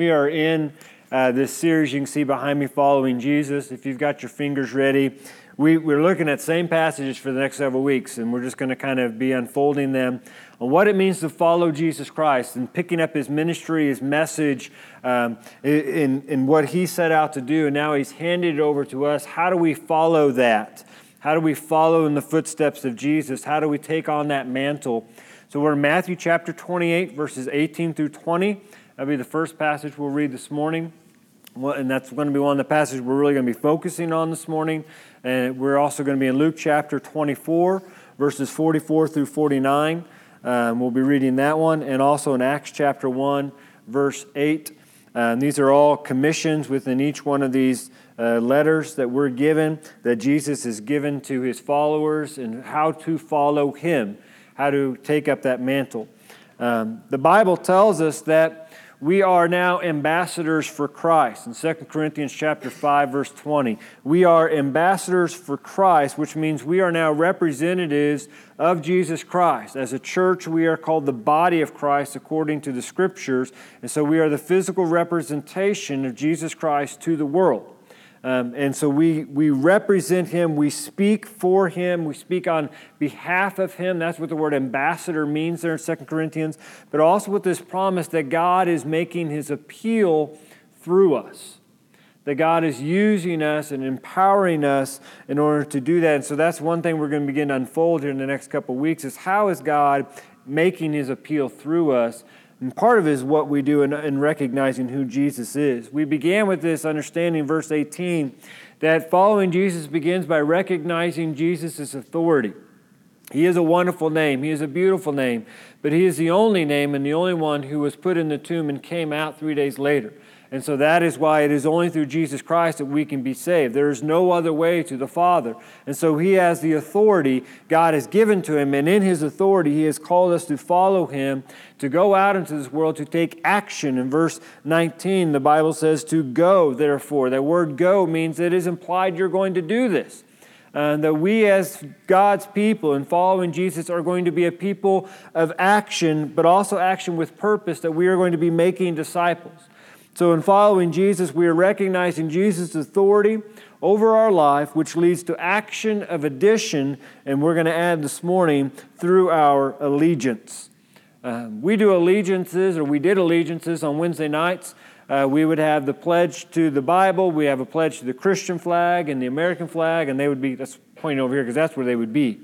We are in uh, this series you can see behind me, Following Jesus. If you've got your fingers ready, we, we're looking at same passages for the next several weeks, and we're just going to kind of be unfolding them on what it means to follow Jesus Christ and picking up his ministry, his message, um, in, in what he set out to do, and now he's handed it over to us. How do we follow that? How do we follow in the footsteps of Jesus? How do we take on that mantle? So we're in Matthew chapter 28, verses 18 through 20. That'll be the first passage we'll read this morning. And that's going to be one of the passages we're really going to be focusing on this morning. And we're also going to be in Luke chapter 24, verses 44 through 49. Um, we'll be reading that one. And also in Acts chapter 1, verse 8. Um, these are all commissions within each one of these uh, letters that we're given, that Jesus has given to his followers, and how to follow him, how to take up that mantle. Um, the Bible tells us that we are now ambassadors for Christ. In 2 Corinthians chapter 5 verse 20, we are ambassadors for Christ, which means we are now representatives of Jesus Christ. As a church, we are called the body of Christ according to the scriptures, and so we are the physical representation of Jesus Christ to the world. Um, and so we, we represent him, we speak for him, we speak on behalf of him. That's what the word ambassador means there in 2 Corinthians. But also with this promise that God is making his appeal through us. That God is using us and empowering us in order to do that. And so that's one thing we're going to begin to unfold here in the next couple of weeks is how is God making his appeal through us and part of it is what we do in, in recognizing who Jesus is. We began with this understanding, verse 18, that following Jesus begins by recognizing Jesus' authority. He is a wonderful name. He is a beautiful name. But he is the only name and the only one who was put in the tomb and came out three days later. And so that is why it is only through Jesus Christ that we can be saved. There is no other way to the Father. And so he has the authority God has given to him. And in his authority, he has called us to follow him, to go out into this world, to take action. In verse 19, the Bible says to go, therefore. That word go means it is implied you're going to do this. Uh, that we, as God's people and following Jesus, are going to be a people of action, but also action with purpose, that we are going to be making disciples. So, in following Jesus, we are recognizing Jesus' authority over our life, which leads to action of addition, and we're going to add this morning through our allegiance. Um, we do allegiances, or we did allegiances on Wednesday nights. Uh, we would have the pledge to the Bible, we have a pledge to the Christian flag and the American flag, and they would be, let's point over here because that's where they would be.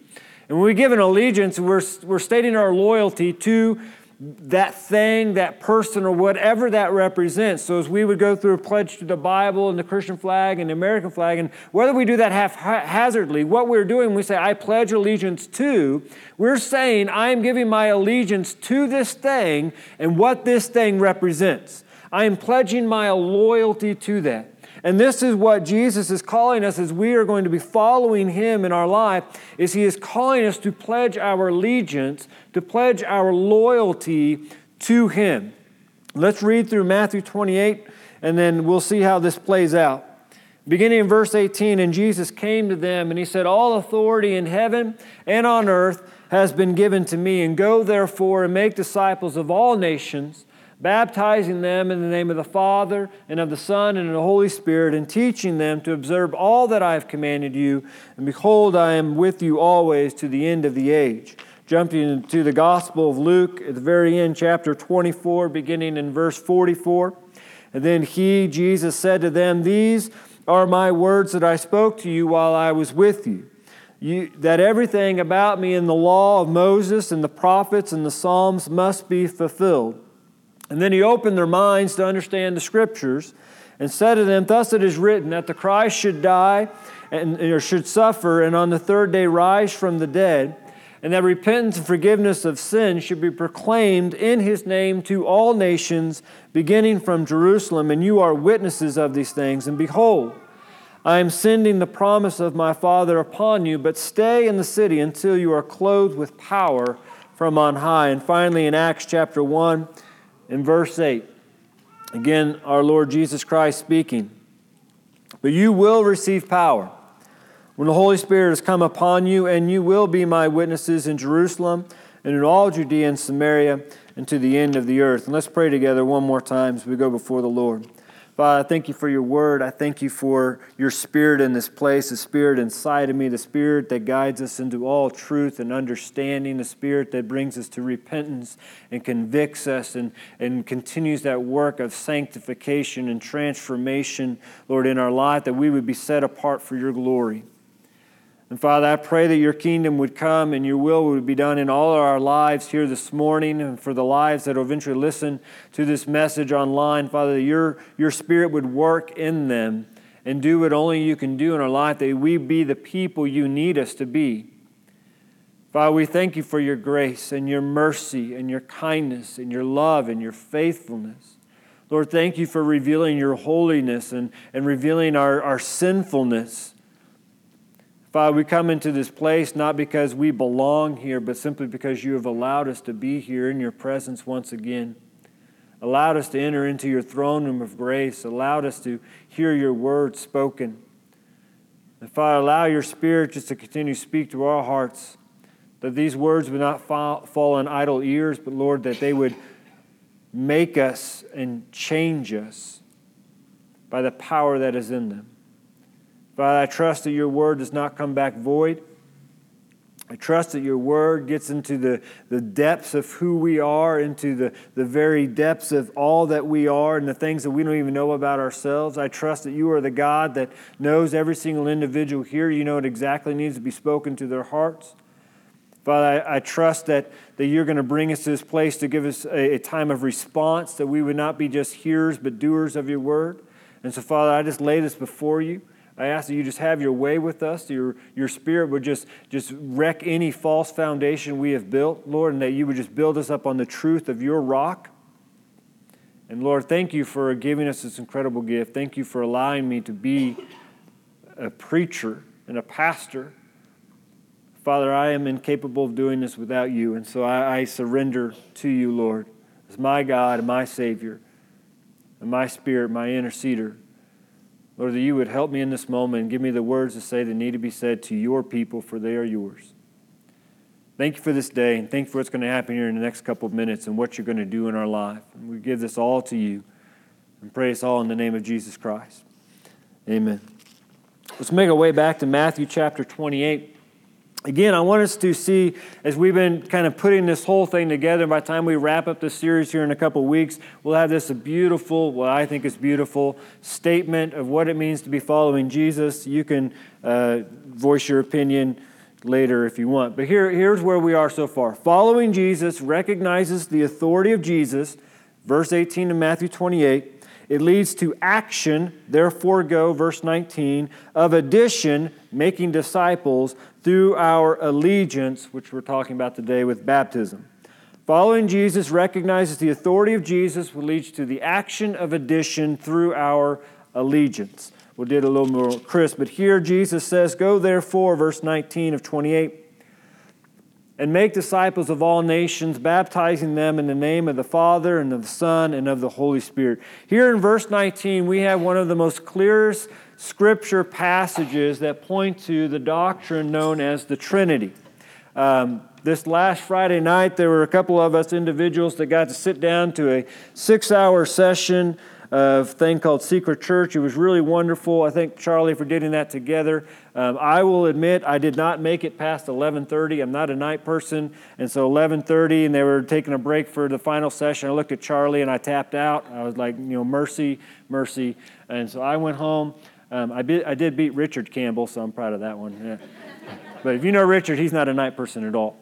And when we give an allegiance, we're, we're stating our loyalty to that thing, that person, or whatever that represents. So, as we would go through a pledge to the Bible and the Christian flag and the American flag, and whether we do that haphazardly, what we're doing, we say, I pledge allegiance to, we're saying, I am giving my allegiance to this thing and what this thing represents. I am pledging my loyalty to that. And this is what Jesus is calling us as we are going to be following him in our life is he is calling us to pledge our allegiance, to pledge our loyalty to him. Let's read through Matthew 28 and then we'll see how this plays out. Beginning in verse 18, and Jesus came to them and he said, All authority in heaven and on earth has been given to me, and go therefore and make disciples of all nations baptizing them in the name of the Father and of the Son and of the Holy Spirit, and teaching them to observe all that I have commanded you. And behold, I am with you always to the end of the age. Jumping to the Gospel of Luke at the very end, chapter 24, beginning in verse 44. And then he, Jesus, said to them, These are my words that I spoke to you while I was with you. You, that everything about me in the law of Moses and the prophets and the Psalms must be fulfilled. And then he opened their minds to understand the scriptures and said to them, Thus it is written that the Christ should die and, or should suffer and on the third day rise from the dead, and that repentance and forgiveness of sin should be proclaimed in his name to all nations, beginning from Jerusalem. And you are witnesses of these things. And behold, I am sending the promise of my Father upon you, but stay in the city until you are clothed with power from on high. And finally, in Acts chapter 1, in verse 8. Again, our Lord Jesus Christ speaking. But you will receive power when the Holy Spirit has come upon you, and you will be my witnesses in Jerusalem and in all Judea and Samaria and to the end of the earth. And let's pray together one more time as we go before the Lord. Father, I thank you for your word. I thank you for your spirit in this place, the spirit inside of me, the spirit that guides us into all truth and understanding, the spirit that brings us to repentance and convicts us and, and continues that work of sanctification and transformation, Lord, in our life, that we would be set apart for your glory. And Father, I pray that your kingdom would come and your will would be done in all our lives here this morning and for the lives that will eventually listen to this message online. Father, that your, your spirit would work in them and do what only you can do in our life, that we be the people you need us to be. Father, we thank you for your grace and your mercy and your kindness and your love and your faithfulness. Lord, thank you for revealing your holiness and, and revealing our, our sinfulness. Father, we come into this place not because we belong here, but simply because you have allowed us to be here in your presence once again. Allowed us to enter into your throne room of grace, allowed us to hear your word spoken. And Father, allow your spirit just to continue to speak to our hearts, that these words would not fall, fall on idle ears, but Lord, that they would make us and change us by the power that is in them. Father, I trust that your word does not come back void. I trust that your word gets into the, the depths of who we are, into the, the very depths of all that we are and the things that we don't even know about ourselves. I trust that you are the God that knows every single individual here. You know what exactly needs to be spoken to their hearts. Father, I, I trust that, that you're going to bring us to this place to give us a, a time of response, that we would not be just hearers but doers of your word. And so, Father, I just lay this before you. I ask that you just have your way with us, your, your spirit would just, just wreck any false foundation we have built, Lord, and that you would just build us up on the truth of your rock. And Lord, thank you for giving us this incredible gift. Thank you for allowing me to be a preacher and a pastor. Father, I am incapable of doing this without you, and so I, I surrender to you, Lord, as my God and my Savior, and my Spirit, my interceder. Lord, that you would help me in this moment and give me the words to say that need to be said to your people, for they are yours. Thank you for this day, and thank you for what's going to happen here in the next couple of minutes and what you're going to do in our life. And we give this all to you and pray this all in the name of Jesus Christ. Amen. Let's make our way back to Matthew chapter 28. Again, I want us to see, as we've been kind of putting this whole thing together, by the time we wrap up the series here in a couple weeks, we'll have this beautiful, what I think is beautiful, statement of what it means to be following Jesus. You can uh, voice your opinion later if you want. But here, here's where we are so far. Following Jesus recognizes the authority of Jesus, verse 18 of Matthew 28 it leads to action, therefore go, verse 19, of addition, making disciples through our allegiance, which we're talking about today with baptism. Following Jesus recognizes the authority of Jesus, which leads to the action of addition through our allegiance. We'll do it a little more crisp, but here Jesus says, Go therefore, verse 19 of 28 and make disciples of all nations, baptizing them in the name of the Father and of the Son and of the Holy Spirit. Here in verse 19, we have one of the most clearest scripture passages that point to the doctrine known as the Trinity. Um, this last Friday night, there were a couple of us individuals that got to sit down to a six hour session of thing called Secret Church. It was really wonderful. I thank Charlie for getting that together. Um, I will admit I did not make it past 11:30. I'm not a night person, and so 11:30, and they were taking a break for the final session. I looked at Charlie and I tapped out. I was like, you know, mercy, mercy, and so I went home. Um, I, be, I did beat Richard Campbell, so I'm proud of that one. Yeah. but if you know Richard, he's not a night person at all.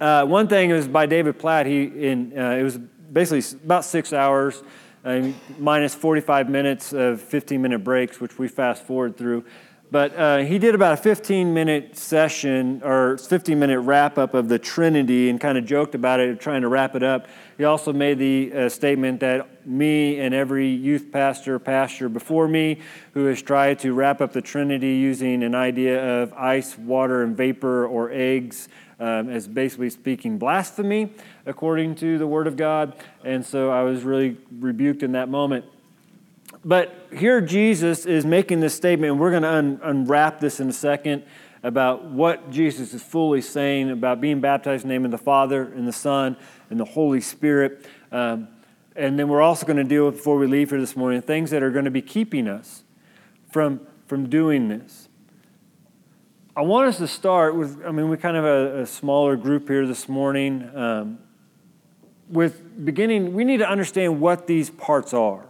Uh, one thing was by David Platt. He in uh, it was basically about six hours uh, minus 45 minutes of 15 minute breaks, which we fast forward through. But uh, he did about a 15 minute session or 15 minute wrap up of the Trinity and kind of joked about it, trying to wrap it up. He also made the uh, statement that me and every youth pastor, pastor before me, who has tried to wrap up the Trinity using an idea of ice, water, and vapor or eggs um, as basically speaking blasphemy according to the Word of God. And so I was really rebuked in that moment. But here Jesus is making this statement, and we're going to un- unwrap this in a second. about what Jesus is fully saying about being baptized in the name of the Father and the Son and the Holy Spirit. Um, and then we're also going to deal with, before we leave here this morning, things that are going to be keeping us from, from doing this. I want us to start with, I mean, we kind of a, a smaller group here this morning. Um, with beginning, we need to understand what these parts are.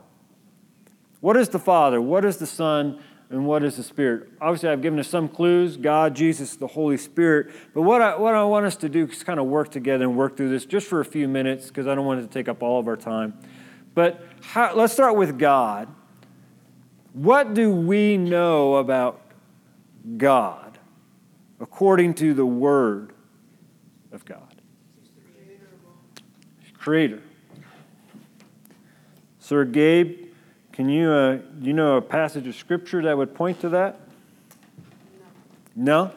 What is the Father? What is the Son? And what is the Spirit? Obviously, I've given us some clues God, Jesus, the Holy Spirit. But what I, what I want us to do is kind of work together and work through this just for a few minutes because I don't want it to take up all of our time. But how, let's start with God. What do we know about God according to the Word of God? Creator. Sir Gabe, can you, uh, you know a passage of scripture that would point to that? No?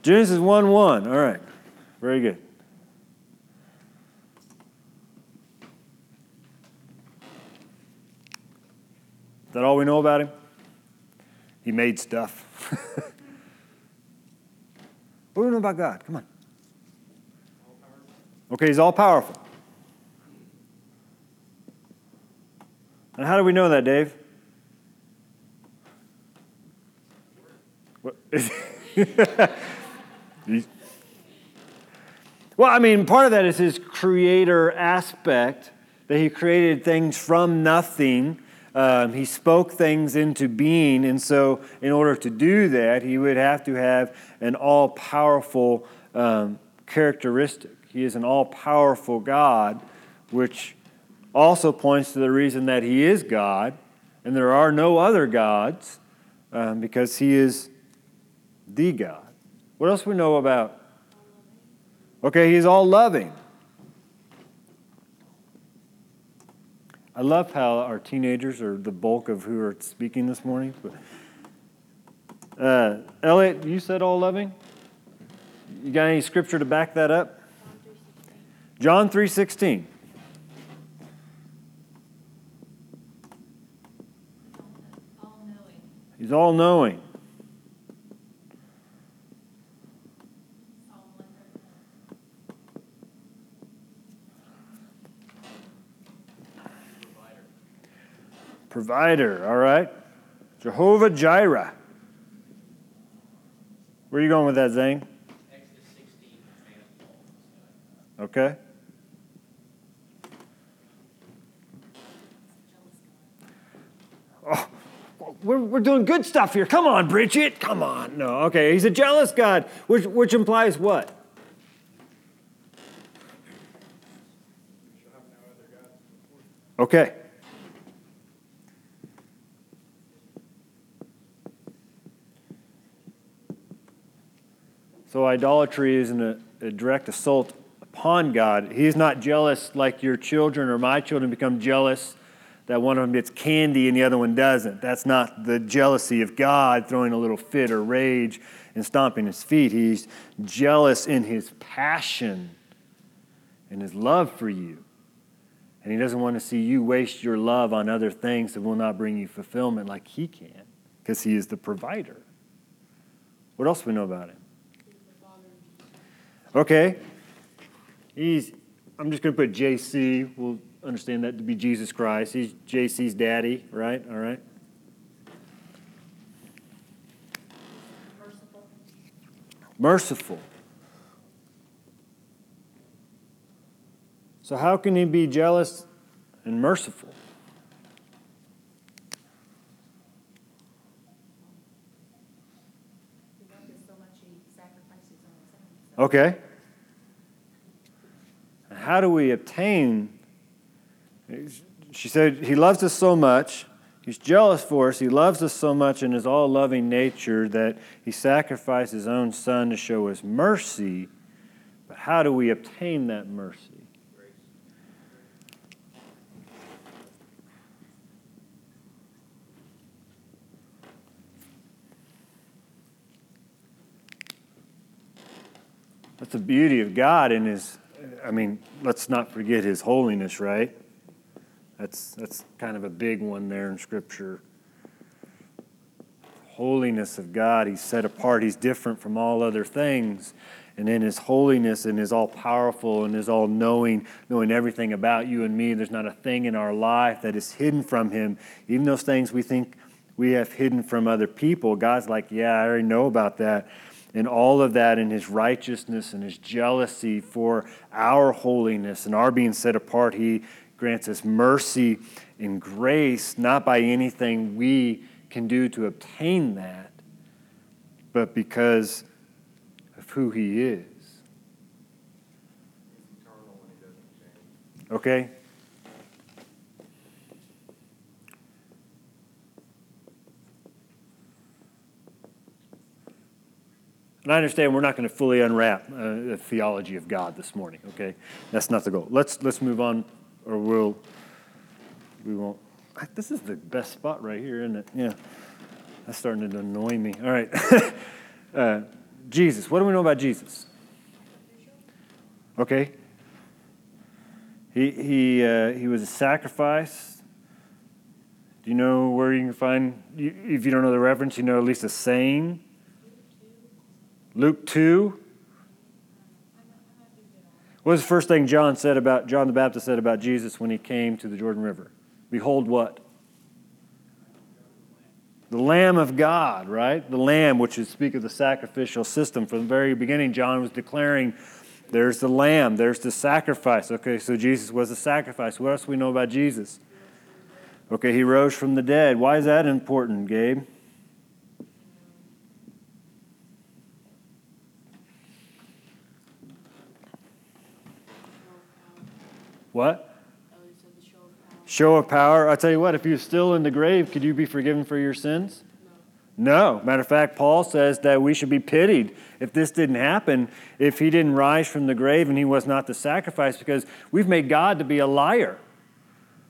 Genesis 1 1. All right. Very good. Is that all we know about him? He made stuff. what do we know about God? Come on. Okay, he's all powerful. And how do we know that, Dave? well, I mean, part of that is his creator aspect, that he created things from nothing. Um, he spoke things into being, and so in order to do that, he would have to have an all powerful um, characteristic. He is an all powerful God, which also points to the reason that he is God and there are no other gods um, because he is the God. What else we know about? Okay, he's all loving. I love how our teenagers are the bulk of who are speaking this morning. Uh, Elliot, you said all loving. You got any scripture to back that up? John three sixteen. He's all knowing. Provider, all right. Jehovah Jireh. Where are you going with that, Zane? Okay. Oh, we're, we're doing good stuff here. Come on, Bridget. Come on. No, okay. He's a jealous God, which, which implies what? Okay. So idolatry isn't a, a, direct assault upon God. He's not jealous like your children or my children become jealous that one of them gets candy and the other one doesn't. That's not the jealousy of God throwing a little fit or rage and stomping his feet. He's jealous in his passion and his love for you. And he doesn't want to see you waste your love on other things that will not bring you fulfillment like he can, because he is the provider. What else do we know about him? Okay. He's, I'm just going to put JC. We'll understand that to be Jesus Christ. He's JC's daddy, right? All right. Merciful. So, how can he be jealous and merciful? Okay. How do we obtain she said, He loves us so much. He's jealous for us. He loves us so much in his all loving nature that he sacrificed his own son to show us mercy. But how do we obtain that mercy? That's the beauty of God in his, I mean, let's not forget his holiness, right? That's, that's kind of a big one there in Scripture. holiness of God. He's set apart, He's different from all other things. And in His holiness and His all powerful and His all knowing, knowing everything about you and me, there's not a thing in our life that is hidden from Him. Even those things we think we have hidden from other people, God's like, yeah, I already know about that. And all of that in His righteousness and His jealousy for our holiness and our being set apart, He grants us mercy and grace, not by anything we can do to obtain that, but because of who He is. Okay? And I understand we're not going to fully unwrap uh, the theology of God this morning, okay? That's not the goal. Let's, let's move on, or we'll, we won't. This is the best spot right here, isn't it? Yeah. That's starting to annoy me. All right. uh, Jesus. What do we know about Jesus? Okay. He, he, uh, he was a sacrifice. Do you know where you can find, if you don't know the reference, you know at least a saying? Luke 2. What was the first thing John said about John the Baptist said about Jesus when he came to the Jordan River? Behold what? The Lamb of God, right? The Lamb, which is speak of the sacrificial system. From the very beginning, John was declaring there's the Lamb, there's the sacrifice. Okay, so Jesus was a sacrifice. What else do we know about Jesus? Okay, he rose from the dead. Why is that important, Gabe? What? Show of power. I tell you what, if you're still in the grave, could you be forgiven for your sins? No. no. Matter of fact, Paul says that we should be pitied if this didn't happen, if he didn't rise from the grave and he was not the sacrifice, because we've made God to be a liar.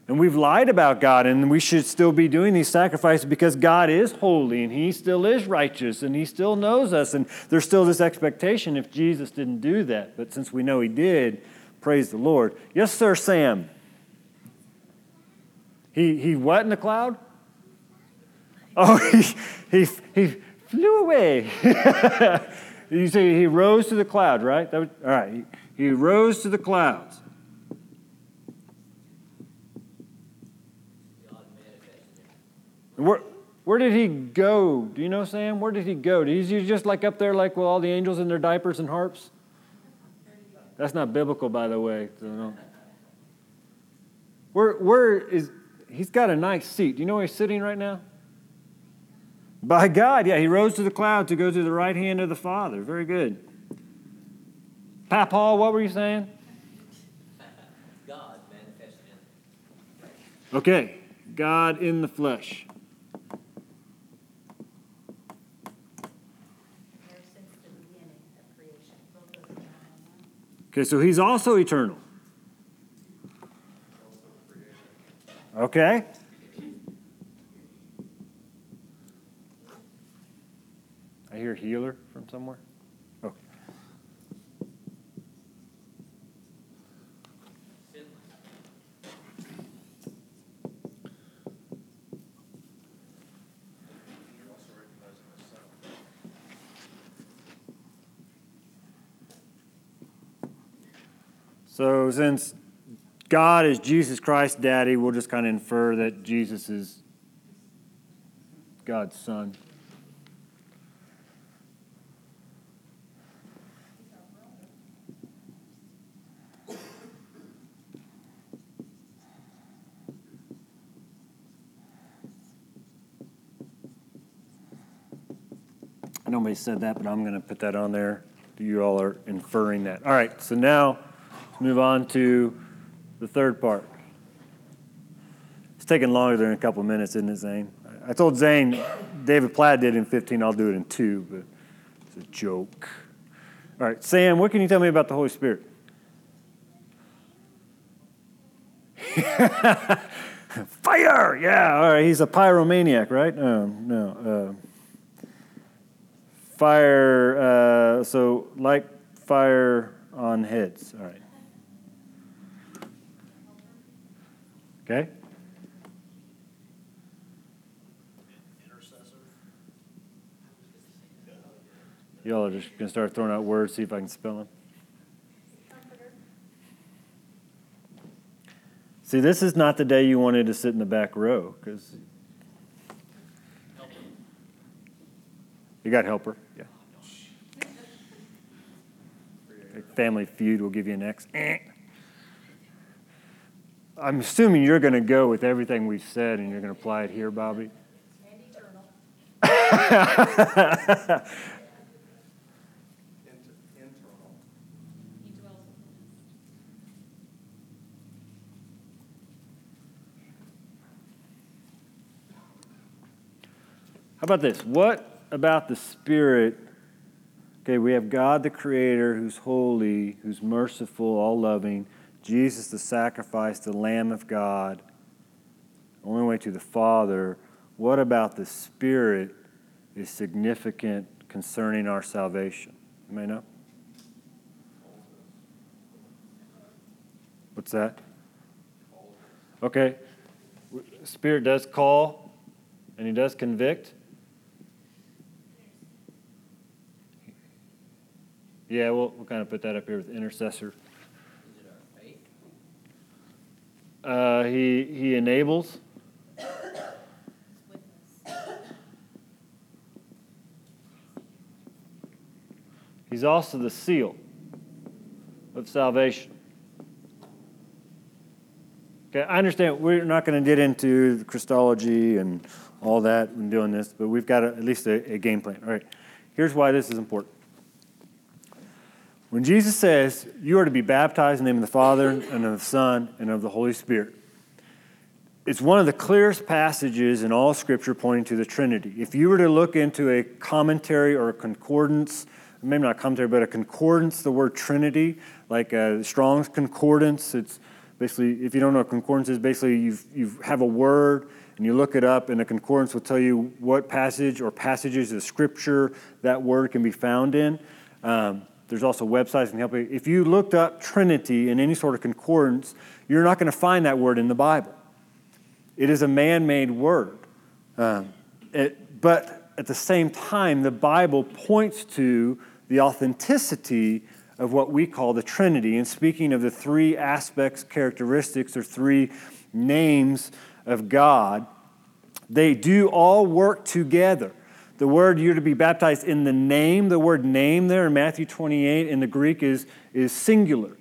And we've lied about God, and we should still be doing these sacrifices because God is holy and He still is righteous and He still knows us. And there's still this expectation if Jesus didn't do that. But since we know He did, Praise the Lord. Yes, sir, Sam. He, he what in the cloud? Oh, he, he, he flew away. you say he rose to the cloud, right? Was, all right. He, he rose to the clouds. Where, where did he go? Do you know, Sam? Where did he go? Is he just like up there, like with all the angels in their diapers and harps? That's not biblical, by the way. So no. Where, where is, he's got a nice seat. Do you know where he's sitting right now? By God, yeah, he rose to the cloud to go to the right hand of the Father. Very good. Pat Paul, what were you saying? God manifested in Okay, God in the flesh. Okay, so he's also eternal. Okay? I hear healer from somewhere. Oh. So, since God is Jesus Christ's daddy, we'll just kind of infer that Jesus is God's son. Nobody said that, but I'm going to put that on there. You all are inferring that. All right, so now move on to the third part. It's taking longer than a couple of minutes, isn't it, Zane? I told Zane David Platt did in 15, I'll do it in two, but it's a joke. All right, Sam, what can you tell me about the Holy Spirit? Fire! Yeah, all right, he's a pyromaniac, right? No, no. Uh, fire, uh, so like fire on heads. All right. Okay? Y'all are just going to start throwing out words, see if I can spell them. See, this is not the day you wanted to sit in the back row because you got helper. Yeah. Family Feud will give you an X. Eh. I'm assuming you're going to go with everything we've said and you're going to apply it here, Bobby. How about this? What about the Spirit? Okay, we have God the Creator who's holy, who's merciful, all loving, Jesus the sacrifice, the Lamb of God, only way to the Father. What about the Spirit is significant concerning our salvation? You may know. What's that? Okay. Spirit does call and he does convict. Yeah, we'll, we'll kind of put that up here with intercessor. Uh, he, he enables. He's also the seal of salvation. Okay, I understand we're not going to get into Christology and all that when doing this, but we've got a, at least a, a game plan. All right, here's why this is important. When Jesus says, You are to be baptized in the name of the Father, and of the Son, and of the Holy Spirit, it's one of the clearest passages in all Scripture pointing to the Trinity. If you were to look into a commentary or a concordance, maybe not commentary, but a concordance, the word Trinity, like a Strong's Concordance, it's basically, if you don't know what concordance is, basically you you have a word and you look it up, and a concordance will tell you what passage or passages of Scripture that word can be found in. Um, there's also websites can help you. If you looked up Trinity in any sort of concordance, you're not going to find that word in the Bible. It is a man made word. Um, it, but at the same time, the Bible points to the authenticity of what we call the Trinity. And speaking of the three aspects, characteristics, or three names of God, they do all work together. The word you're to be baptized in the name, the word name there in Matthew 28 in the Greek is, is singular.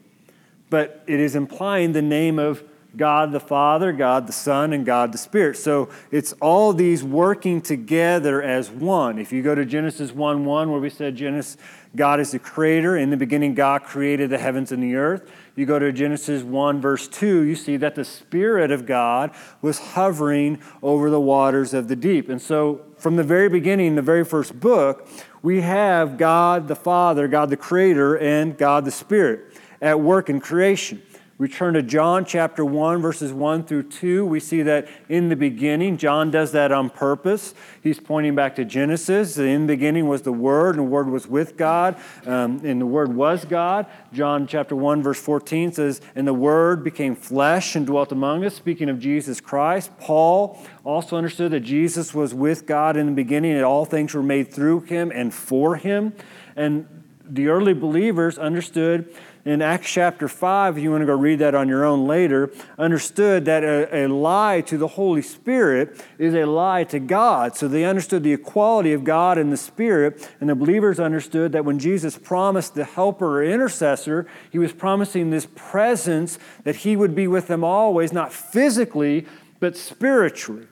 But it is implying the name of God the Father, God the Son, and God the Spirit. So it's all these working together as one. If you go to Genesis 1 1, where we said Genesis, God is the creator. In the beginning, God created the heavens and the earth. You go to Genesis 1, verse 2, you see that the Spirit of God was hovering over the waters of the deep. And so, from the very beginning, the very first book, we have God the Father, God the Creator, and God the Spirit at work in creation. We turn to John chapter 1, verses 1 through 2. We see that in the beginning, John does that on purpose. He's pointing back to Genesis. In the beginning was the Word, and the Word was with God, um, and the Word was God. John chapter 1, verse 14 says, And the Word became flesh and dwelt among us, speaking of Jesus Christ. Paul also understood that Jesus was with God in the beginning, and all things were made through him and for him. And the early believers understood in Acts chapter 5, if you want to go read that on your own later, understood that a, a, lie to the Holy Spirit is a lie to God. So they understood the equality of God and the Spirit, and the believers understood that when Jesus promised the helper or intercessor, he was promising this presence that he would be with them always, not physically, but spiritually.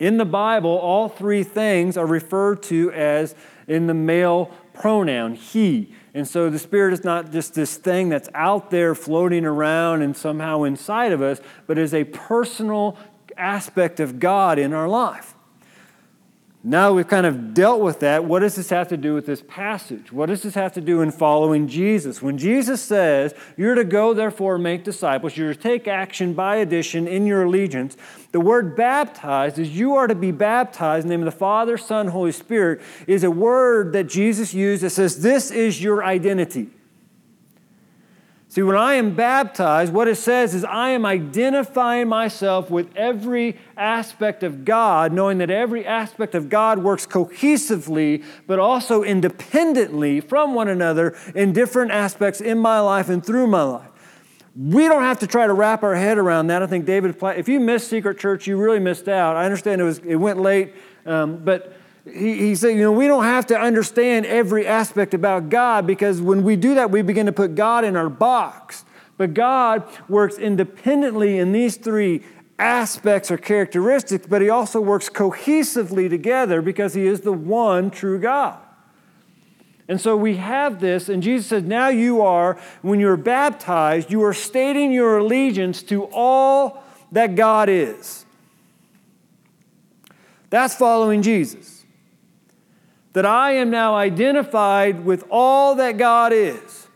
In the Bible, all three things are referred to as in the male pronoun, he. And so the Spirit is not just this thing that's out there floating around and somehow inside of us, but is a personal aspect of God in our life. Now we've kind of dealt with that. What does this have to do with this passage? What does this have to do in following Jesus? When Jesus says, You're to go, therefore, make disciples, you're to take action by addition in your allegiance, the word baptized is you are to be baptized in the name of the Father, Son, Holy Spirit, is a word that Jesus used that says, This is your identity. See, when I am baptized, what it says is I am identifying myself with every aspect of God, knowing that every aspect of God works cohesively, but also independently from one another in different aspects in my life and through my life. We don't have to try to wrap our head around that. I think David, if you missed Secret Church, you really missed out. I understand it was it went late, um, but he, he said, you know, we don't have to understand every aspect about God because when we do that, we begin to put God in our box. But God works independently in these three aspects or characteristics, but He also works cohesively together because He is the one true God. And so we have this, and Jesus says, now you are, when you're baptized, you are stating your allegiance to all that God is. That's following Jesus that I am now identified with all that God is.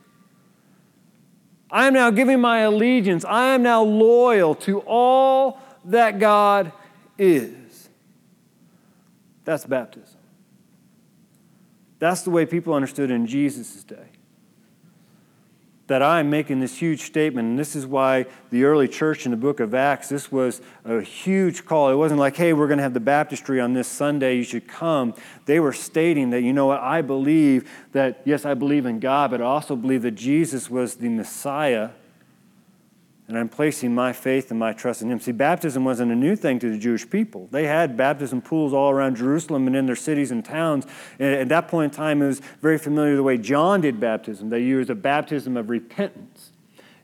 I am now giving my allegiance. I am now loyal to all that God is. That's baptism. That's the way people understood in Jesus' day that I'm making this huge statement. And this is why the early church in the book of Acts, this was a huge call. It wasn't like, hey, we're going to have the baptistry on this Sunday, you should come. They were stating that, you know what, I believe that, yes, I believe in God, but I also believe that Jesus was the Messiah and I'm placing my faith and my trust in Him. See, baptism wasn't a new thing to the Jewish people. They had baptism pools all around Jerusalem and in their cities and towns. And at that point in time, it was very familiar the way John did baptism. They used a baptism of repentance,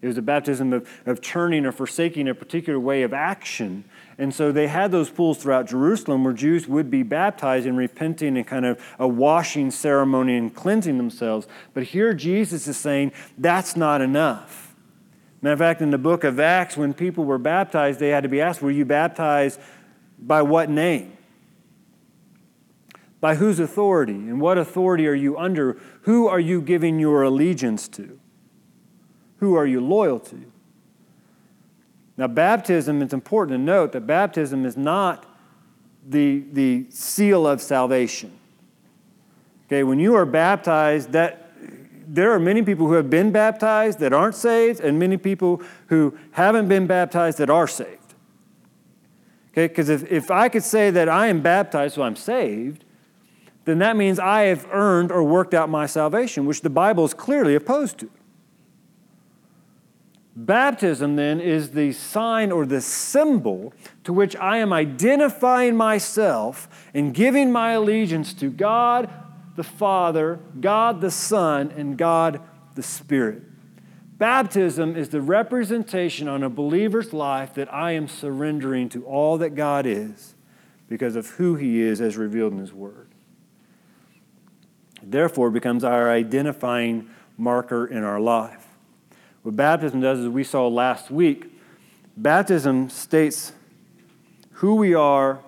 it was a baptism of, of turning or forsaking a particular way of action. And so they had those pools throughout Jerusalem where Jews would be baptized and repenting and kind of a washing ceremony and cleansing themselves. But here Jesus is saying that's not enough. Matter of fact, in the book of Acts, when people were baptized, they had to be asked, Were you baptized by what name? By whose authority? And what authority are you under? Who are you giving your allegiance to? Who are you loyal to? Now, baptism, it's important to note that baptism is not the, the seal of salvation. Okay, when you are baptized, that there are many people who have been baptized that aren't saved, and many people who haven't been baptized that are saved. Okay, because if, if I could say that I am baptized, so I'm saved, then that means I have earned or worked out my salvation, which the Bible is clearly opposed to. Baptism, then, is the sign or the symbol to which I am identifying myself and giving my allegiance to God the Father, God the Son, and God the Spirit. Baptism is the representation on a believer's life that I am surrendering to all that God is because of who He is as revealed in His Word. Therefore, it becomes our identifying marker in our life. What baptism does, as we saw last week, baptism states who we are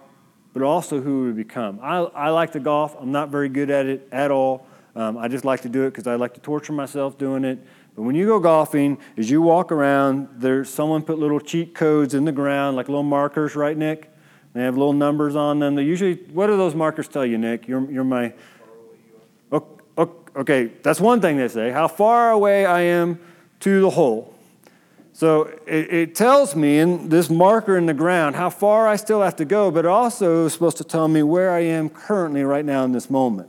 but also who we become. I, I like to golf. I'm not very good at it at all. Um, I just like to do it because I like to torture myself doing it. But when you go golfing, as you walk around, there's someone put little cheat codes in the ground, like little markers, right, Nick? They have little numbers on them. They usually, what do those markers tell you, Nick? You're, you're my. Okay, that's one thing they say. How far away I am to the hole. So it, it, tells me in this marker in the ground how far I still have to go, but also is supposed to tell me where I am currently right now in this moment.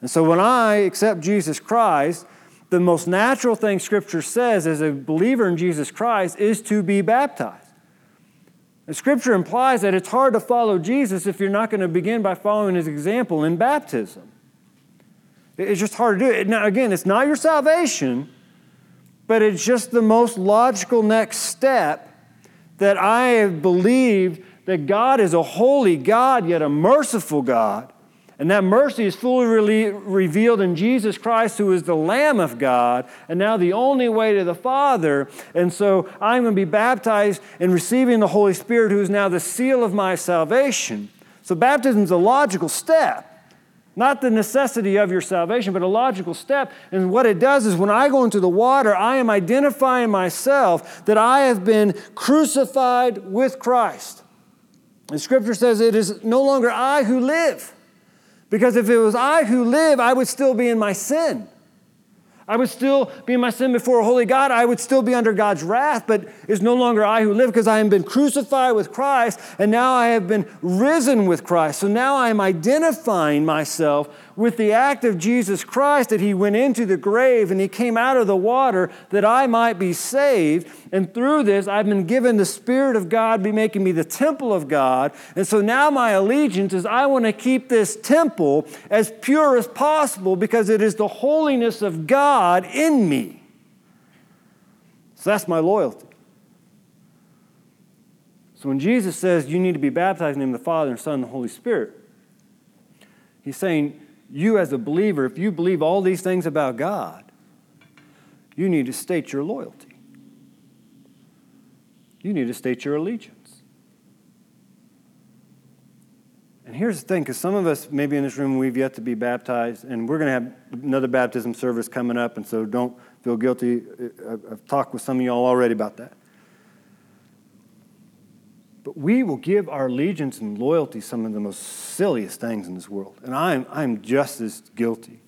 And so when I accept Jesus Christ, the most natural thing Scripture says as a believer in Jesus Christ is to be baptized. And Scripture implies that it's hard to follow Jesus if you're not going to begin by following his example in baptism. It's just hard to do it. Now, again, it's not your salvation but it's just the most logical next step that I have believed that God is a holy God, yet a merciful God. And that mercy is fully re- revealed in Jesus Christ, who is the Lamb of God, and now the only way to the Father. And so I'm going to be baptized in receiving the Holy Spirit, who is now the seal of my salvation. So baptism is a logical step. Not the necessity of your salvation, but a logical step. And what it does is when I go into the water, I am identifying myself that I have been crucified with Christ. And scripture says it is no longer I who live. Because if it was I who live, I would still be in my sin. I would still be in my sin before a holy God. I would still be under God's wrath, but it's no longer I who live because I have been crucified with Christ and now I have been risen with Christ. So now I am identifying myself with the act of Jesus Christ that he went into the grave and he came out of the water that I might be saved. And through this, I've been given the Spirit of God be making me the temple of God. And so now my allegiance is I want to keep this temple as pure as possible because it is the holiness of God in me. So that's my loyalty. So when Jesus says you need to be baptized in the name of the Father and Son and the Holy Spirit, he's saying you as a believer, if you believe all these things about God, you need to state your loyalty. You need to state your allegiance. And here's the thing, because some of us, maybe in this room, we've yet to be baptized, and we're going to have another baptism service coming up, and so don't feel guilty. Uh, uh, I've talked with some of y'all already about that. But we will give our allegiance and loyalty some of the most silliest things in this world. And I'm, I'm just as guilty.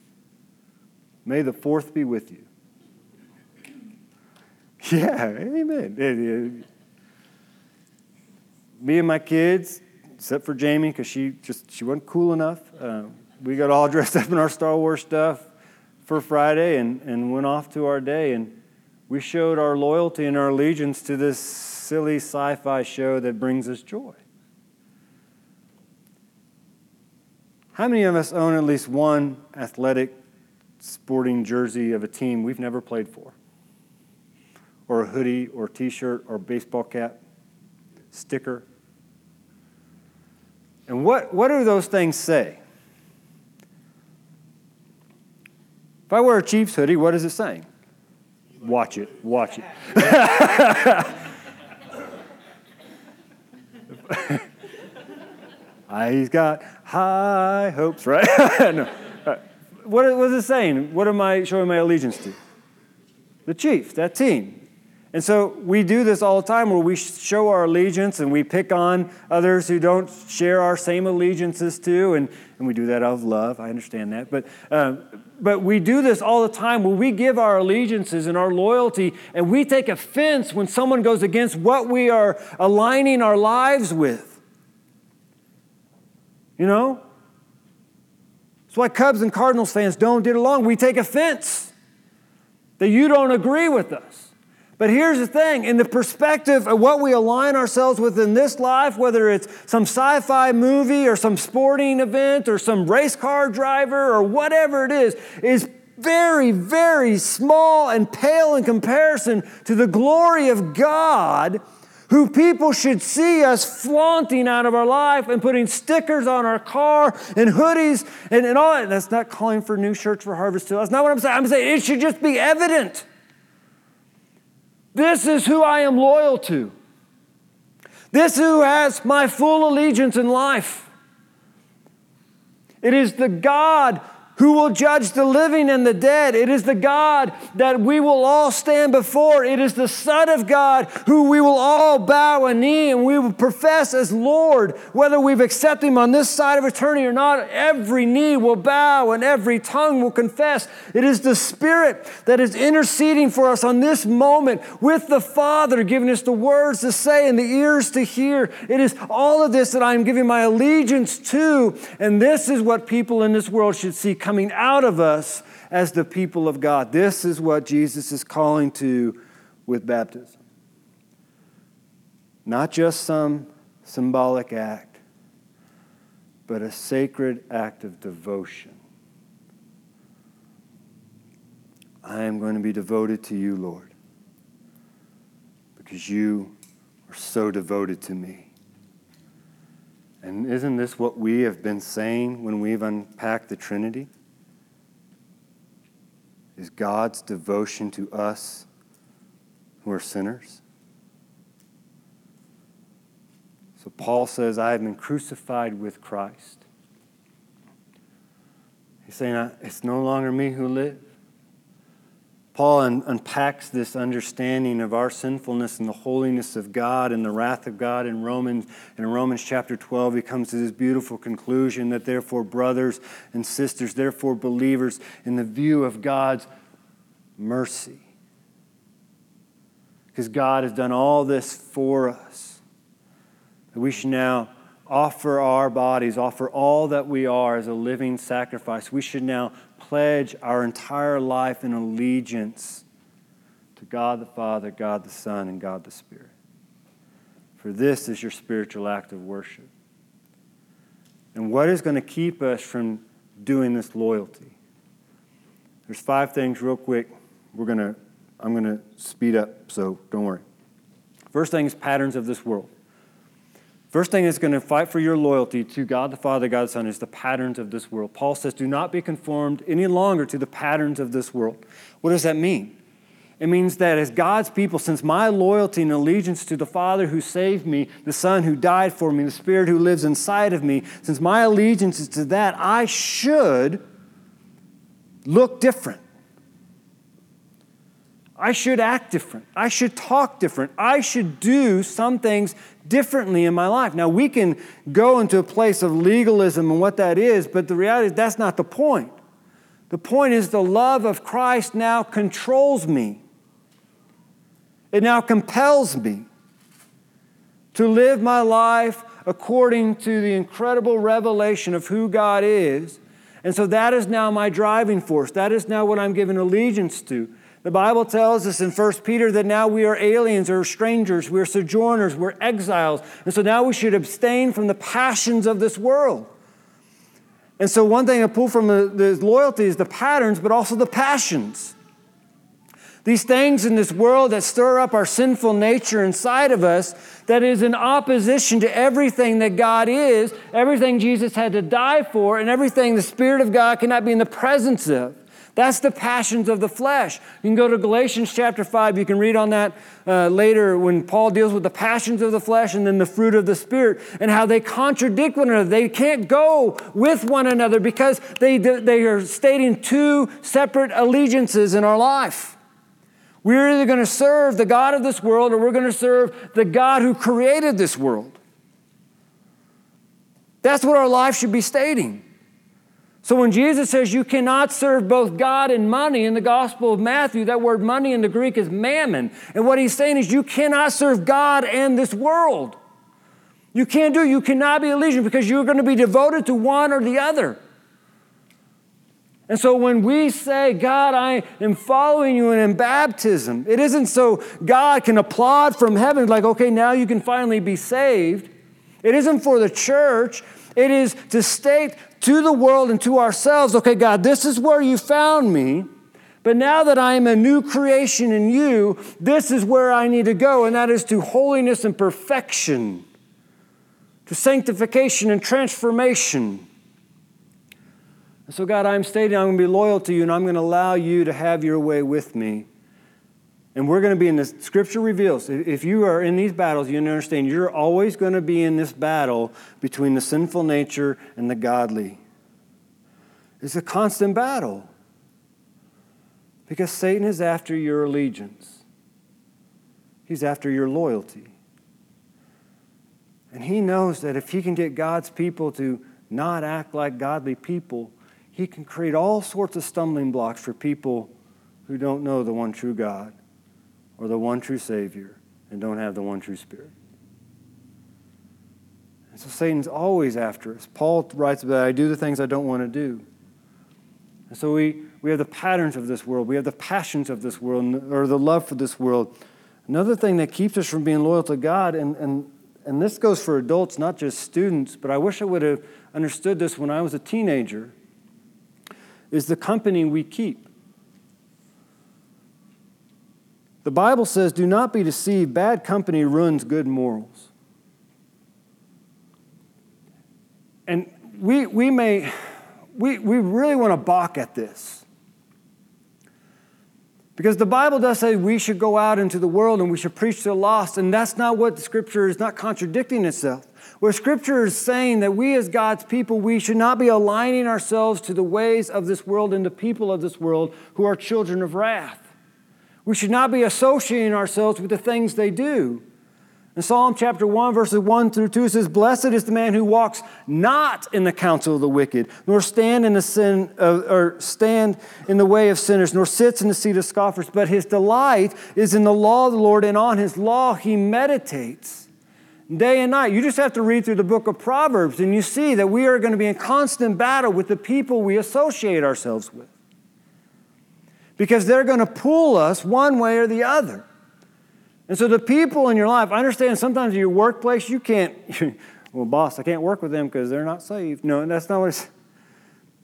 May the fourth be with you. Yeah, amen. Me and my kids, except for Jamie, because she just she wasn't cool enough. Uh, we got all dressed up in our Star Wars stuff for Friday and, and went off to our day. And we showed our loyalty and our allegiance to this silly sci fi show that brings us joy. How many of us own at least one athletic sporting jersey of a team we've never played for? Or a hoodie, or t shirt, or baseball cap, sticker? And what, what do those things say? If I wear a Chiefs hoodie, what is it saying? Watch it, watch it. He's got high hopes, right? no. What was it saying? What am I showing my allegiance to? The Chiefs, that team. And so we do this all the time where we show our allegiance and we pick on others who don't share our same allegiances to, and, and we do that out of love. I understand that. But, um, but we do this all the time where we give our allegiances and our loyalty, and we take offense when someone goes against what we are aligning our lives with. You know? That's why Cubs and Cardinals fans don't get along. We take offense that you don't agree with us. But here's the thing in the perspective of what we align ourselves with in this life, whether it's some sci fi movie or some sporting event or some race car driver or whatever it is, is very, very small and pale in comparison to the glory of God who people should see us flaunting out of our life and putting stickers on our car and hoodies and, and all that. That's not calling for new shirts for Harvest Hill. That's not what I'm saying. I'm saying it should just be evident. This is who I am loyal to. This who has my full allegiance in life. It is the God who will judge the living and the dead. It is the God that we will all stand before. It is the Son of God who we will all bow a knee and we will profess as Lord. Whether we've accepted Him on this side of eternity or not, every knee will bow and every tongue will confess. It is the Spirit that is interceding for us on this moment with the Father, giving us the words to say and the ears to hear. It is all of this that I am giving my allegiance to. And this is what people in this world should see coming out of us as the people of God. This is what Jesus is calling to with baptism. Not just some symbolic act, but a sacred act of devotion. I am going to be devoted to you, Lord, because you are so devoted to me. And isn't this what we have been saying when we've unpacked the Trinity? Is God's devotion to us who are sinners. So Paul says, I have been crucified with Christ. He's saying, it's no longer me who live. Paul un- unpacks this understanding of our sinfulness and the holiness of God and the wrath of God in Romans. In Romans chapter 12, he comes to this beautiful conclusion that therefore, brothers and sisters, therefore, believers, in the view of God's mercy. Because God has done all this for us. That we should now offer our bodies, offer all that we are as a living sacrifice. We should now pledge our entire life in allegiance to God the Father, God the Son, and God the Spirit. For this is your spiritual act of worship. And what is going to keep us from doing this loyalty? There's five things real quick. We're going to I'm going to speed up, so don't worry. First thing is patterns of this world. First thing that's going to fight for your loyalty to God the Father, God the Son, is the patterns of this world. Paul says, Do not be conformed any longer to the patterns of this world. What does that mean? It means that as God's people, since my loyalty and allegiance to the Father who saved me, the Son who died for me, the Spirit who lives inside of me, since my allegiance is to that, I should look different. I should act different. I should talk different. I should do some things differently in my life. Now, we can go into a place of legalism and what that is, but the reality is that's not the point. The point is the love of Christ now controls me. It now compels me to live my life according to the incredible revelation of who God is. And so that is now my driving force. That is now what I'm giving allegiance to. The Bible tells us in 1 Peter that now we are aliens or strangers, we're sojourners, we're exiles. And so now we should abstain from the passions of this world. And so, one thing I pull from the, the loyalty is the patterns, but also the passions. These things in this world that stir up our sinful nature inside of us that is in opposition to everything that God is, everything Jesus had to die for, and everything the Spirit of God cannot be in the presence of. That's the passions of the flesh. You can go to Galatians chapter 5. You can read on that uh, later when Paul deals with the passions of the flesh and then the fruit of the Spirit and how they contradict one another. They can't go with one another because they, they are stating two separate allegiances in our life. We're either going to serve the God of this world or we're going to serve the God who created this world. That's what our life should be stating. So when Jesus says you cannot serve both God and money in the Gospel of Matthew, that word money in the Greek is mammon. And what he's saying is you cannot serve God and this world. You can't do. You cannot be a legion because you're going to be devoted to one or the other. And so when we say, God, I am following you and in baptism, it isn't so God can applaud from heaven, like, okay, now you can finally be saved. It isn't for the church. It is to state to the world and to ourselves, okay, God, this is where you found me. But now that I am a new creation in you, this is where I need to go, and that is to holiness and perfection, to sanctification and transformation. And so, God, I'm stating I'm going to be loyal to you and I'm going to allow you to have your way with me. And we're going to be in this. Scripture reveals if you are in these battles, you understand you're always going to be in this battle between the sinful nature and the godly. It's a constant battle because Satan is after your allegiance, he's after your loyalty. And he knows that if he can get God's people to not act like godly people, he can create all sorts of stumbling blocks for people who don't know the one true God or the one true Savior and don't have the one true Spirit. And so Satan's always after us. Paul writes about, I do the things I don't want to do. And so we, we have the patterns of this world, we have the passions of this world, or the love for this world. Another thing that keeps us from being loyal to God, and, and, and this goes for adults, not just students, but I wish I would have understood this when I was a teenager is the company we keep. The Bible says, Do not be deceived. Bad company ruins good morals. And we, we may, we, we really want to balk at this. Because the Bible does say we should go out into the world and we should preach to the lost, and that's not what the Scripture is not contradicting itself. Where Scripture is saying that we as God's people, we should not be aligning ourselves to the ways of this world and the people of this world who are children of wrath. We should not be associating ourselves with the things they do. In Psalm chapter 1, verses 1 through 2, it says, Blessed is the man who walks not in the counsel of the wicked, nor stand in the sin of, or stand in the way of sinners, nor sits in the seat of scoffers, but his delight is in the law of the Lord, and on his law he meditates day and night. You just have to read through the book of Proverbs, and you see that we are going to be in constant battle with the people we associate ourselves with. Because they're going to pull us one way or the other. And so the people in your life, I understand sometimes in your workplace you can't, well, boss, I can't work with them because they're not saved. No, that's not what it's.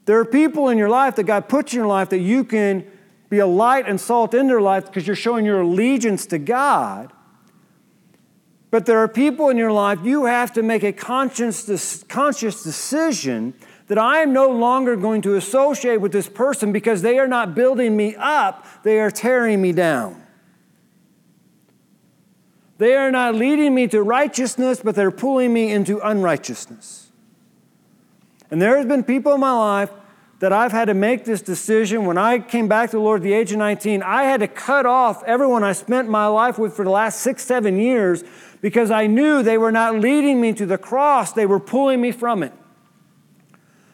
There are people in your life that God puts in your life that you can be a light and salt in their life because you're showing your allegiance to God. But there are people in your life you have to make a conscious, conscious decision that I am no longer going to associate with this person because they are not building me up, they are tearing me down. They are not leading me to righteousness, but they're pulling me into unrighteousness. And there has been people in my life that I've had to make this decision. When I came back to the Lord at the age of 19, I had to cut off everyone I spent my life with for the last six, seven years because I knew they were not leading me to the cross, they were pulling me from it.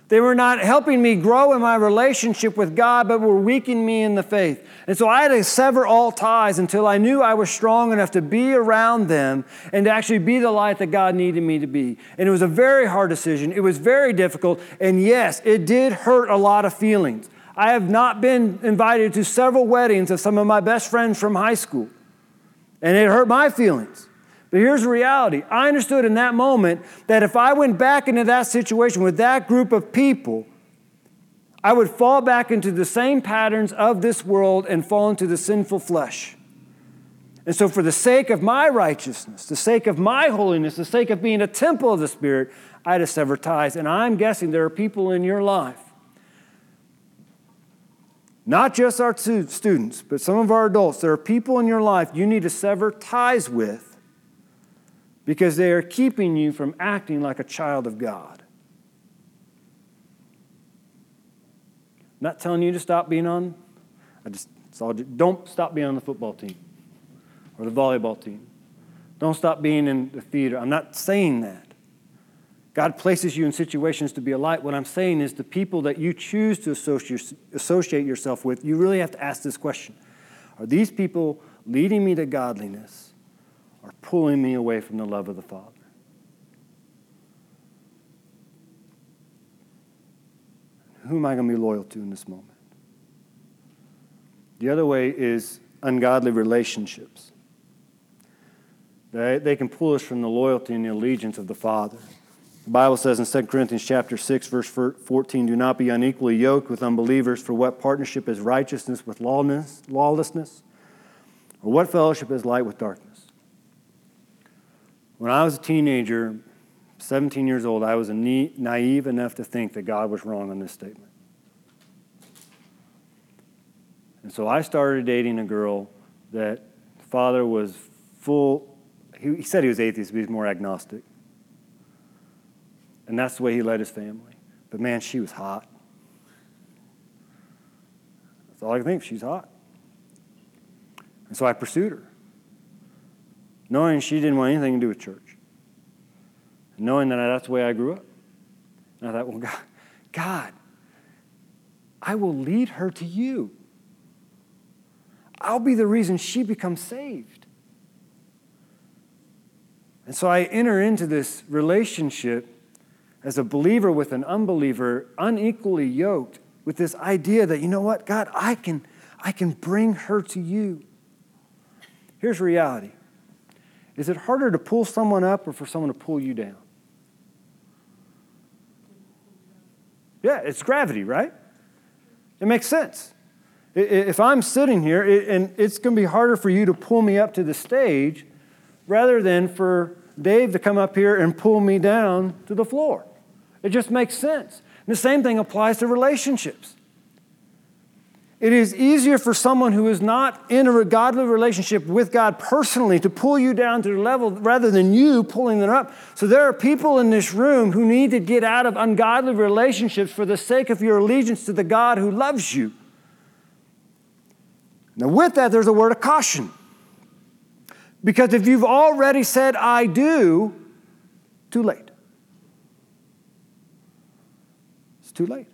They were not helping me grow in my relationship with God, but were weakening me in the faith. And so I had to sever all ties until I knew I was strong enough to be around them and to actually be the light that God needed me to be. And it was a very hard decision. It was very difficult. And yes, it did hurt a lot of feelings. I have not been invited to several weddings of some of my best friends from high school. And it hurt my feelings. But here's the reality I understood in that moment that if I went back into that situation with that group of people, I would fall back into the same patterns of this world and fall into the sinful flesh. And so, for the sake of my righteousness, the sake of my holiness, the sake of being a temple of the Spirit, I had to sever ties. And I'm guessing there are people in your life, not just our students, but some of our adults, there are people in your life you need to sever ties with because they are keeping you from acting like a child of God. I'm not telling you to stop being on, I just, don't stop being on the football team or the volleyball team. Don't stop being in the theater. I'm not saying that. God places you in situations to be a light. What I'm saying is the people that you choose to associate yourself with, you really have to ask this question Are these people leading me to godliness? Are pulling me away from the love of the Father. Who am I going to be loyal to in this moment? The other way is ungodly relationships. They, they can pull us from the loyalty and the allegiance of the Father. The Bible says in 2 Corinthians chapter 6, verse 14, do not be unequally yoked with unbelievers, for what partnership is righteousness with lawlessness? Or what fellowship is light with darkness? When I was a teenager, 17 years old, I was naive enough to think that God was wrong on this statement. And so I started dating a girl that father was full, he, said he was atheist, but he was more agnostic. And that's the way he led his family. But man, she was hot. That's all I can think. She's hot. And so I pursued her knowing she didn't want anything to do with church, knowing that that's the way I grew up. And I thought, well, God, God, I will lead her to you. I'll be the reason she becomes saved. And so I enter into this relationship as a believer with an unbeliever, unequally yoked, with this idea that, you know what, God, I can, I can bring her to you. Here's reality is it harder to pull someone up or for someone to pull you down? Yeah, it's gravity, right? It makes sense. If I'm sitting here and it's going to be harder for you to pull me up to the stage rather than for Dave to come up here and pull me down to the floor. It just makes sense. And the same thing applies to relationships. It is easier for someone who is not in a godly relationship with God personally to pull you down to the level rather than you pulling them up. So there are people in this room who need to get out of ungodly relationships for the sake of your allegiance to the God who loves you. Now, with that, there's a word of caution. Because if you've already said, I do, too late. It's too late.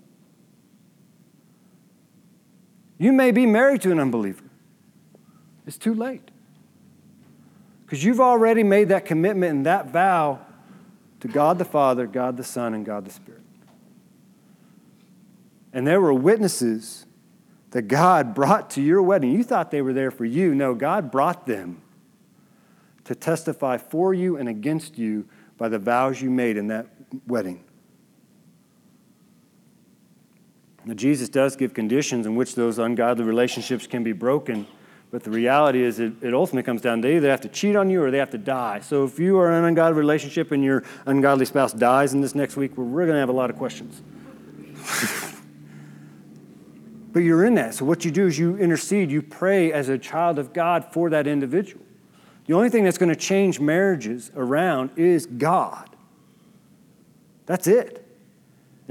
You may be married to an unbeliever. It's too late. Because you've already made that commitment and that vow to God the Father, God the Son, and God the Spirit. And there were witnesses that God brought to your wedding. You thought they were there for you. No, God brought them to testify for you and against you by the vows you made in that wedding. Now, Jesus does give conditions in which those ungodly relationships can be broken, but the reality is it, it ultimately comes down to they either have to cheat on you or they have to die. So if you are in an ungodly relationship and your ungodly spouse dies in this next week, we're, we're going to have a lot of questions. but you're in that. So what you do is you intercede, you pray as a child of God for that individual. The only thing that's going to change marriages around is God. That's it.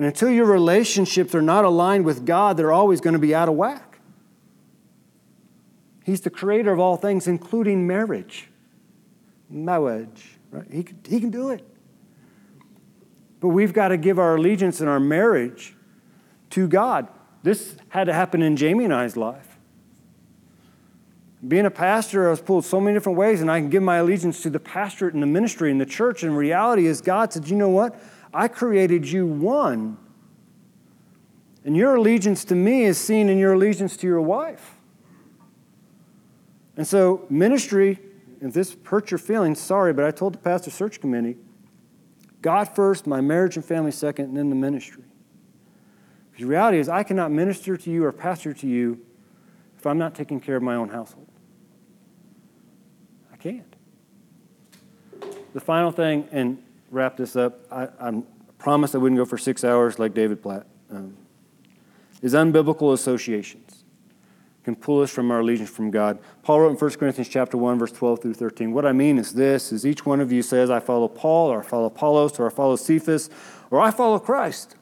And until your relationships are not aligned with God, they're always going to be out of whack. He's the creator of all things, including marriage. Marriage, right? He, he can do it. But we've got to give our allegiance in our marriage to God. This had to happen in Jamie and I's life. Being a pastor, I was pulled so many different ways, and I can give my allegiance to the pastorate and the ministry and the church. And reality is, God said, you know what? I created you one. And your allegiance to me is seen in your allegiance to your wife. And so, ministry, if this hurts your feelings, sorry, but I told the pastor search committee God first, my marriage and family second, and then the ministry. Because the reality is, I cannot minister to you or pastor to you if I'm not taking care of my own household. I can't. The final thing, and wrap this up. I, I promised I wouldn't go for six hours like David Platt. Um, is unbiblical associations can pull us from our allegiance from God. Paul wrote in 1 Corinthians chapter 1, verse 12 through 13. What I mean is this is each one of you says, I follow Paul, or I follow Apollos, or I follow Cephas, or I follow Christ.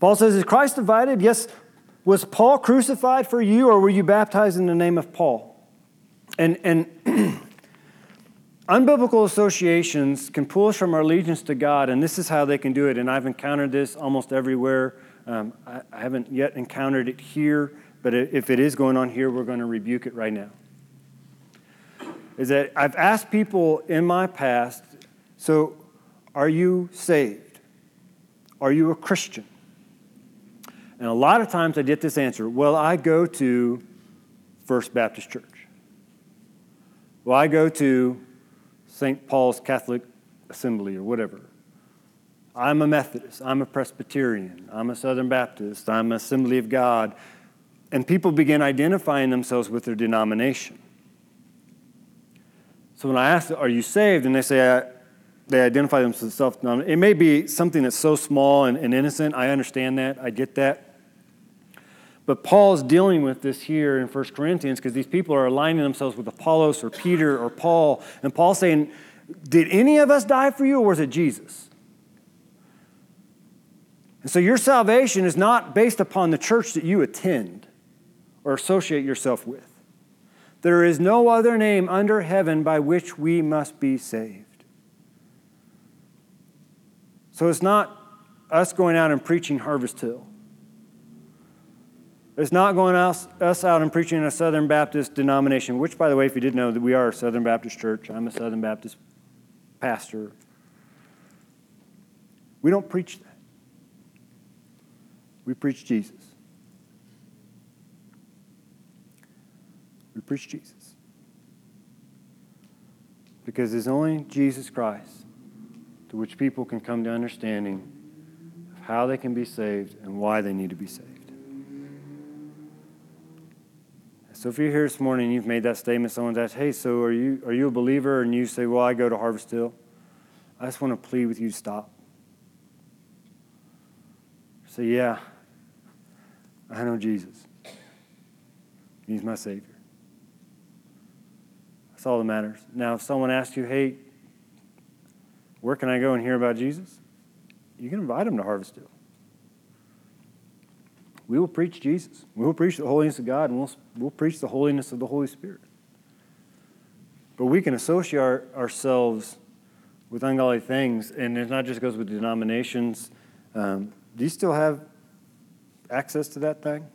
Paul says, Is Christ divided? Yes. Was Paul crucified for you, or were you baptized in the name of Paul? And and Unbiblical associations can pull us from our allegiance to God, and this is how they can do it. And I've encountered this almost everywhere. Um, I, I haven't yet encountered it here, but if it is going on here, we're going to rebuke it right now. Is that I've asked people in my past, so are you saved? Are you a Christian? And a lot of times I get this answer well, I go to First Baptist Church. Well, I go to St. Paul's Catholic Assembly or whatever. I'm a Methodist. I'm a Presbyterian. I'm a Southern Baptist. I'm an Assembly of God. And people begin identifying themselves with their denomination. So when I ask, Are you saved? and they say, they identify themselves, it may be something that's so small and, and innocent. I understand that. I get that. But Paul's dealing with this here in 1 Corinthians because these people are aligning themselves with Apollos or Peter or Paul. And Paul's saying, Did any of us die for you or was it Jesus? And so your salvation is not based upon the church that you attend or associate yourself with. There is no other name under heaven by which we must be saved. So it's not us going out and preaching Harvest Hill. It's not going us, us out and preaching in a Southern Baptist denomination, which, by the way, if you didn't know, that we are a Southern Baptist church. I'm a Southern Baptist pastor. We don't preach that. We preach Jesus. We preach Jesus. Because it's only Jesus Christ to which people can come to understanding of how they can be saved and why they need to be saved. So if you're here this morning and you've made that statement, someone's asked, hey, so are you, are you a believer? And you say, well, I go to Harvest Hill. I just want to plead with you to stop. Say, yeah, I know Jesus. He's my Savior. That's all that matters. Now, if someone asks you, hey, where can I go and hear about Jesus? You can invite them to Harvest Hill we will preach Jesus. We will preach the holiness of God, and we'll, we'll preach the holiness of the Holy Spirit. But we can associate our, ourselves with ungodly things, and it not just goes with denominations. Um, do you still have access to that thing?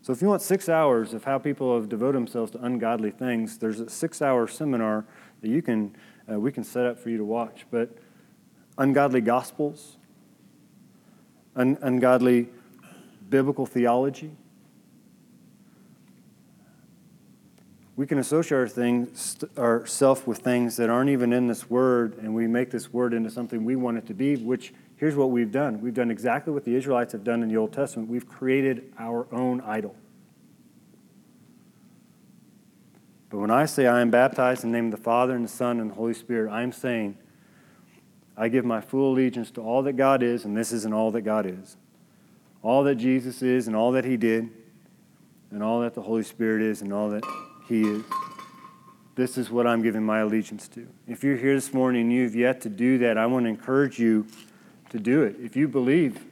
So if you want six hours of how people have devoted themselves to ungodly things, there's a six-hour seminar that you can uh, we can set up for you to watch. But ungodly gospels, un- ungodly biblical theology. We can associate our things, ourself with things that aren't even in this word, and we make this word into something we want it to be, which here's what we've done. We've done exactly what the Israelites have done in the Old Testament. We've created our own idol. But when I say I am baptized in the name of the Father and the Son and the Holy Spirit, I am saying I give my full allegiance to all that God is, and this isn't all that God is. All that Jesus is, and all that He did, and all that the Holy Spirit is, and all that He is. This is what I'm giving my allegiance to. If you're here this morning and you've yet to do that, I want to encourage you to do it. If you believe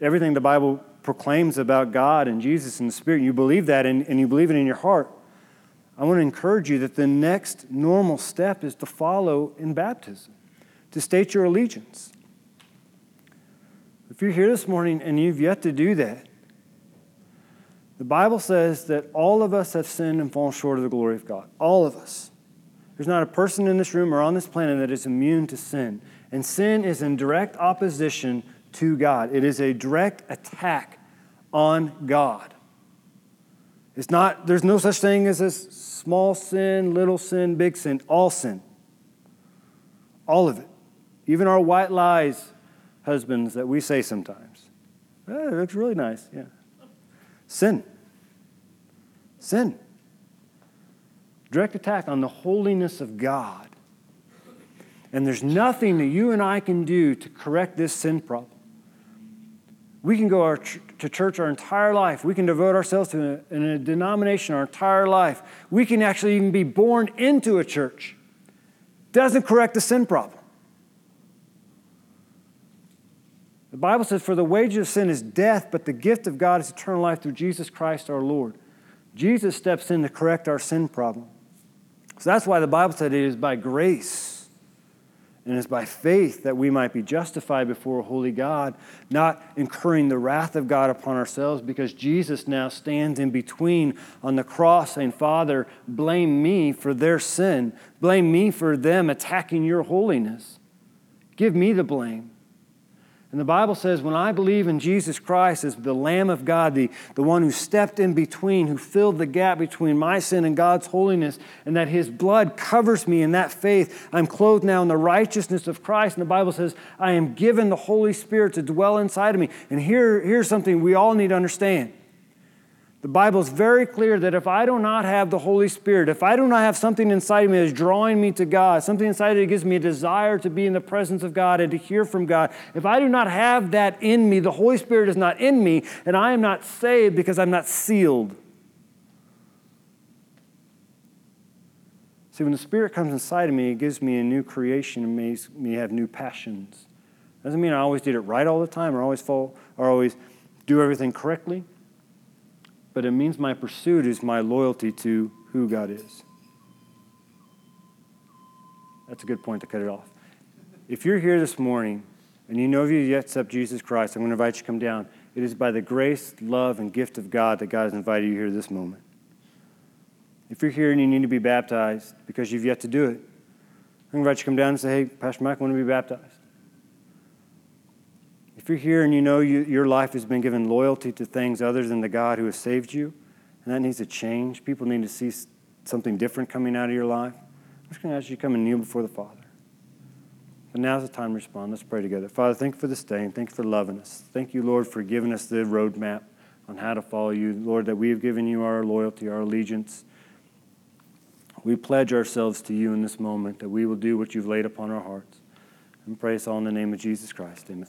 everything the Bible proclaims about God and Jesus and the Spirit, you believe that and, and you believe it in your heart, I want to encourage you that the next normal step is to follow in baptism, to state your allegiance. If you're here this morning and you've yet to do that, the Bible says that all of us have sinned and fallen short of the glory of God. All of us. There's not a person in this room or on this planet that is immune to sin. And sin is in direct opposition to God, it is a direct attack on God. It's not, there's no such thing as a small sin, little sin, big sin, all sin. All of it. Even our white lies, husbands, that we say sometimes. Eh, it looks really nice, yeah. Sin. Sin. Direct attack on the holiness of God. And there's nothing that you and I can do to correct this sin problem. We can go our, to church our entire life. We can devote ourselves to a, in a denomination our entire life. We can actually even be born into a church. Doesn't correct the sin problem. The Bible says, For the wages of sin is death, but the gift of God is eternal life through Jesus Christ our Lord. Jesus steps in to correct our sin problem. So that's why the Bible said it is by grace and it's by faith that we might be justified before a holy God, not incurring the wrath of God upon ourselves, because Jesus now stands in between on the cross saying, Father, blame me for their sin. Blame me for them attacking your holiness. Give me the blame. And the Bible says, when I believe in Jesus Christ as the Lamb of God, the, the one who stepped in between, who filled the gap between my sin and God's holiness, and that his blood covers me in that faith, I'm clothed now in the righteousness of Christ. And the Bible says, I am given the Holy Spirit to dwell inside of me. And here, here's something we all need to understand the Bible is very clear that if I do not have the Holy Spirit, if I do not have something inside of me that's drawing me to God, something inside of me that gives me a desire to be in the presence of God and to hear from God, if I do not have that in me, the Holy Spirit is not in me, and I am not saved because I'm not sealed. See, when the Spirit comes inside of me, it gives me a new creation and makes me have new passions. Doesn't mean I always did it right all the time or always fall or always do everything correctly but it means my pursuit is my loyalty to who God is. That's a good point to cut it off. If you're here this morning and you know you have yet to accept Jesus Christ, I'm going to invite you to come down. It is by the grace, love, and gift of God that God has invited you here this moment. If you're here and you need to be baptized because you've yet to do it, I'm going to invite you to come down and say, hey, Pastor Mike, I want to be baptized. If you're here and you know you, your life has been given loyalty to things other than the God who has saved you, and that needs to change, people need to see something different coming out of your life, I'm just going to ask you to come and kneel before the Father. But now's the time to respond. Let's pray together. Father, thank you for this day and thank you for loving us. Thank you, Lord, for giving us the roadmap on how to follow you. Lord, that we have given you our loyalty, our allegiance. We pledge ourselves to you in this moment that we will do what you've laid upon our hearts. And pray us all in the name of Jesus Christ. Amen.